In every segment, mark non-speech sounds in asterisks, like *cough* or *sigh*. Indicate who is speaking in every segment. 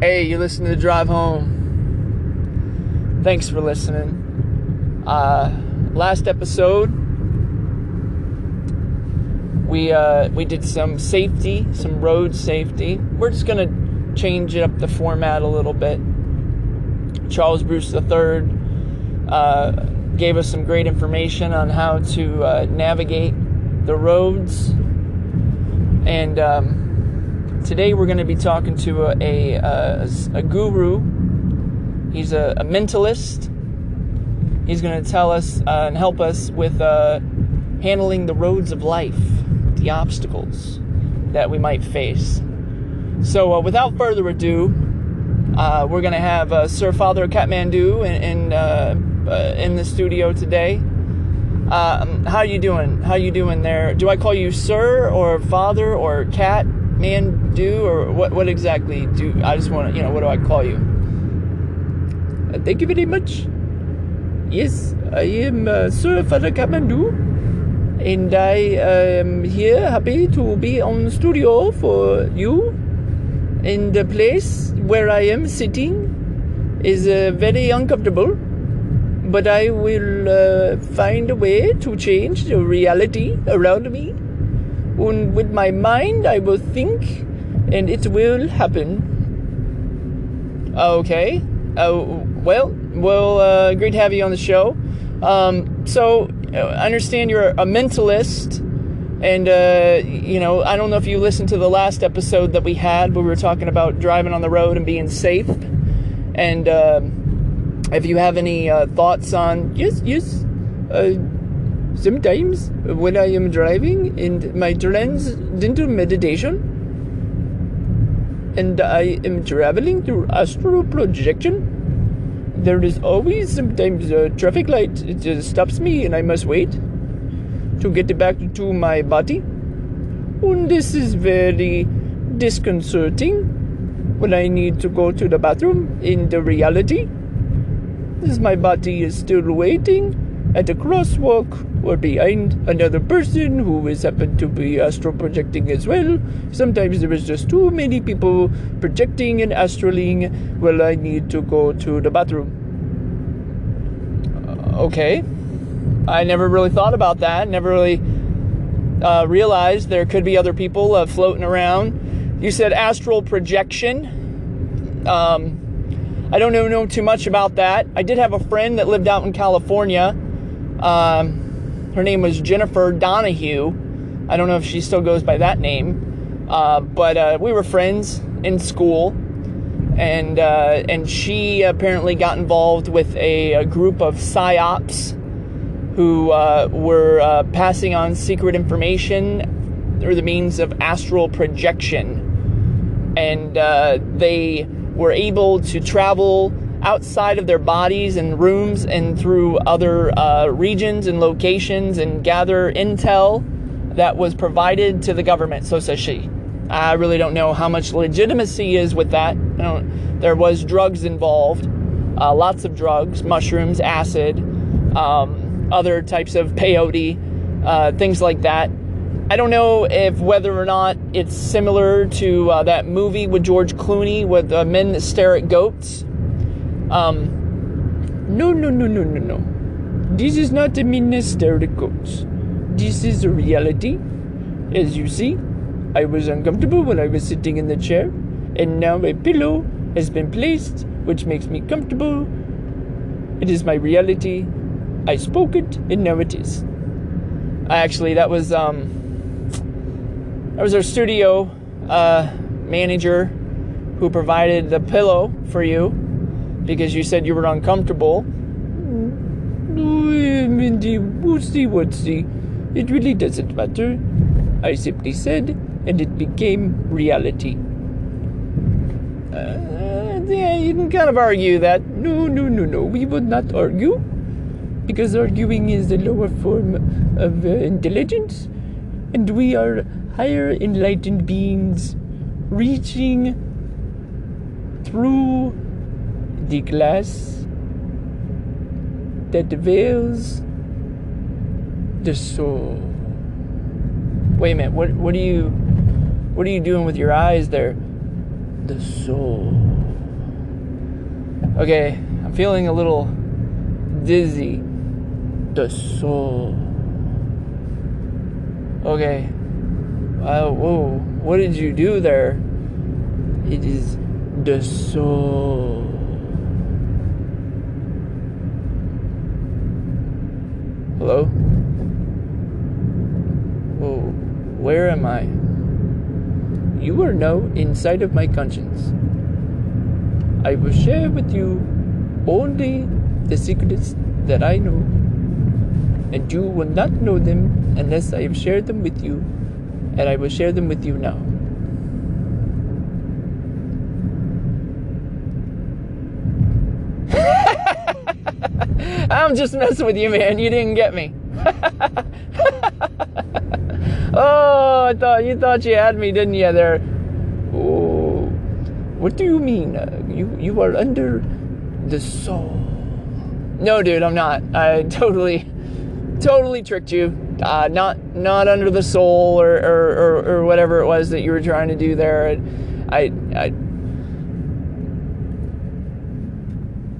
Speaker 1: Hey, you listen to the drive home. Thanks for listening. Uh, last episode, we uh, we did some safety, some road safety. We're just gonna change up the format a little bit. Charles Bruce III uh, gave us some great information on how to uh, navigate the roads, and um, today we're going to be talking to a, a, a, guru. He's a, a, mentalist. He's going to tell us uh, and help us with uh, handling the roads of life, the obstacles that we might face. So, uh, without further ado, uh, we're going to have uh, Sir Father Kathmandu in, in, uh, in the studio today. Um, how you doing? How you doing there? Do I call you Sir or Father or Cat? Man do, or what? What exactly do? I just want to, you know, what do I call you? Uh, thank you very much. Yes, I am uh, Sir Father Kathmandu, and I am here happy to be on studio for you. And the place where I am sitting is uh, very uncomfortable, but I will uh, find a way to change the reality around me and with my mind, I will think, and it will happen. Okay. Oh, well, well, uh, great to have you on the show. Um, so, I understand you're a mentalist, and, uh, you know, I don't know if you listened to the last episode that we had where we were talking about driving on the road and being safe. And, uh, if you have any uh, thoughts on, yes, yes, uh, Sometimes, when I am driving and my transcendental meditation, and I am traveling through astral projection, there is always sometimes a traffic light it just stops me and I must wait to get back to my body. And this is very disconcerting when I need to go to the bathroom in the reality. As my body is still waiting at a crosswalk or behind another person who is happened to be astral projecting as well. Sometimes there is just too many people projecting and astraling. Well, I need to go to the bathroom. Uh, okay. I never really thought about that. Never really uh, realized there could be other people uh, floating around. You said astral projection. Um, I don't know, know too much about that. I did have a friend that lived out in California. Um, her name was Jennifer Donahue. I don't know if she still goes by that name, uh, but uh, we were friends in school, and uh, and she apparently got involved with a, a group of psyops who uh, were uh, passing on secret information through the means of astral projection, and uh, they were able to travel outside of their bodies and rooms and through other uh, regions and locations and gather intel that was provided to the government. So says she. I really don't know how much legitimacy is with that. there was drugs involved, uh, lots of drugs, mushrooms, acid, um, other types of peyote, uh, things like that. I don't know if whether or not it's similar to uh, that movie with George Clooney with men that stare at goats. Um, no, no, no, no, no, no. This is not a ministerial This is a reality. As you see, I was uncomfortable when I was sitting in the chair, and now a pillow has been placed, which makes me comfortable. It is my reality. I spoke it, and now it is. Actually, that was um, that was our studio uh, manager who provided the pillow for you because you said you were uncomfortable. Mindy, wootsy wootsy. It really doesn't matter. I simply said, and it became reality. Uh, yeah, you can kind of argue that. No, no, no, no. We would not argue. Because arguing is the lower form of uh, intelligence. And we are higher enlightened beings reaching through the glass that veils the soul. Wait a minute, what what are you what are you doing with your eyes there? The soul. Okay, I'm feeling a little dizzy. The soul. Okay. Uh, whoa. What did you do there? It is the soul. Hello? Whoa. Where am I? You are now inside of my conscience. I will share with you only the secrets that I know, and you will not know them unless I have shared them with you, and I will share them with you now. I'm just messing with you, man. You didn't get me. *laughs* oh, I thought you thought you had me, didn't you? There. Oh, what do you mean? Uh, you you are under the soul. No, dude, I'm not. I *laughs* totally, totally tricked you. Uh, not not under the soul or, or, or, or whatever it was that you were trying to do there. I, I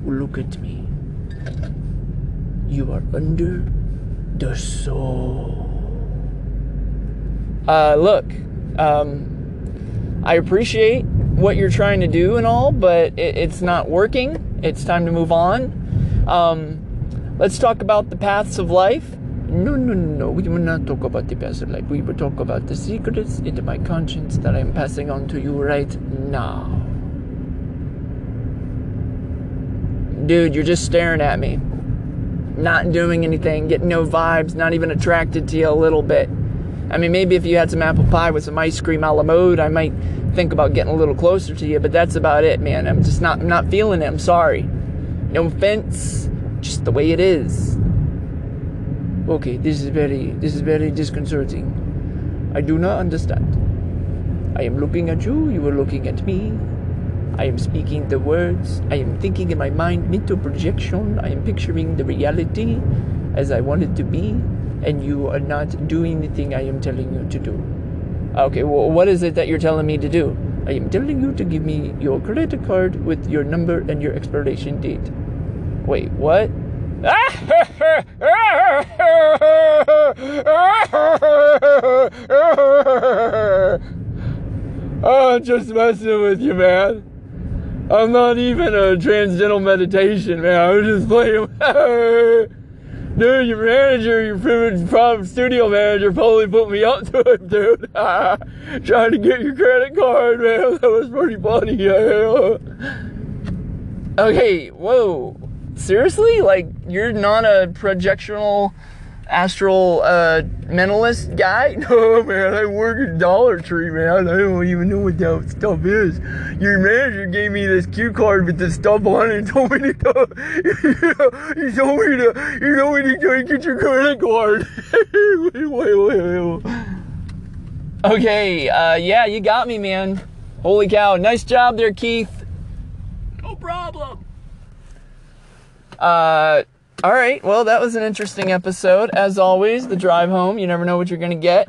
Speaker 1: look at me. You are under the soul. Uh, look, um, I appreciate what you're trying to do and all, but it, it's not working. It's time to move on. Um, let's talk about the paths of life. No no, no, no, we will not talk about the paths of life. We will talk about the secrets into my conscience that I am passing on to you right now. Dude, you're just staring at me not doing anything, getting no vibes, not even attracted to you a little bit. I mean, maybe if you had some apple pie with some ice cream a la mode, I might think about getting a little closer to you, but that's about it, man. I'm just not, I'm not feeling it. I'm sorry. No offense, just the way it is. Okay, this is very, this is very disconcerting. I do not understand. I am looking at you, you are looking at me. I am speaking the words. I am thinking in my mind, mental projection. I am picturing the reality as I want it to be, and you are not doing the thing I am telling you to do. Okay, well, what is it that you're telling me to do? I am telling you to give me your credit card with your number and your expiration date. Wait, what? *laughs* I'm just messing with you, man. I'm not even a transcendental meditation, man. I was just playing. dude, your manager, your favorite studio manager, probably put me up to it, dude. *laughs* Trying to get your credit card, man. *laughs* That was pretty funny. okay, whoa. Seriously? Like, you're not a projectional astral uh, mentalist guy? *laughs* No, man, I work at Dollar Tree, man. I don't even know what that stuff is. Your manager gave me this cue card with this stuff on it and told me to go. *laughs* he told me to, he told me to go get your credit card. *laughs* wait, wait, wait, wait. Okay, uh, yeah, you got me, man. Holy cow. Nice job there, Keith. No problem. Uh, all right. Well, that was an interesting episode. As always, the drive home. You never know what you're gonna get.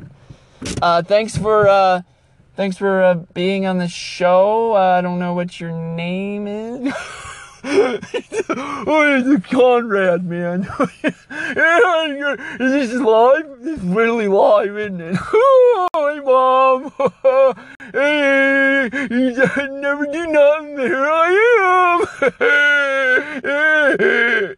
Speaker 1: Uh, thanks for uh, thanks for uh, being on the show. Uh, I don't know what your name is. *laughs* oh, it's Conrad, man. *laughs* is this just live? This is really live, isn't it? *laughs* hey, mom. hey, you never do nothing. Here I am.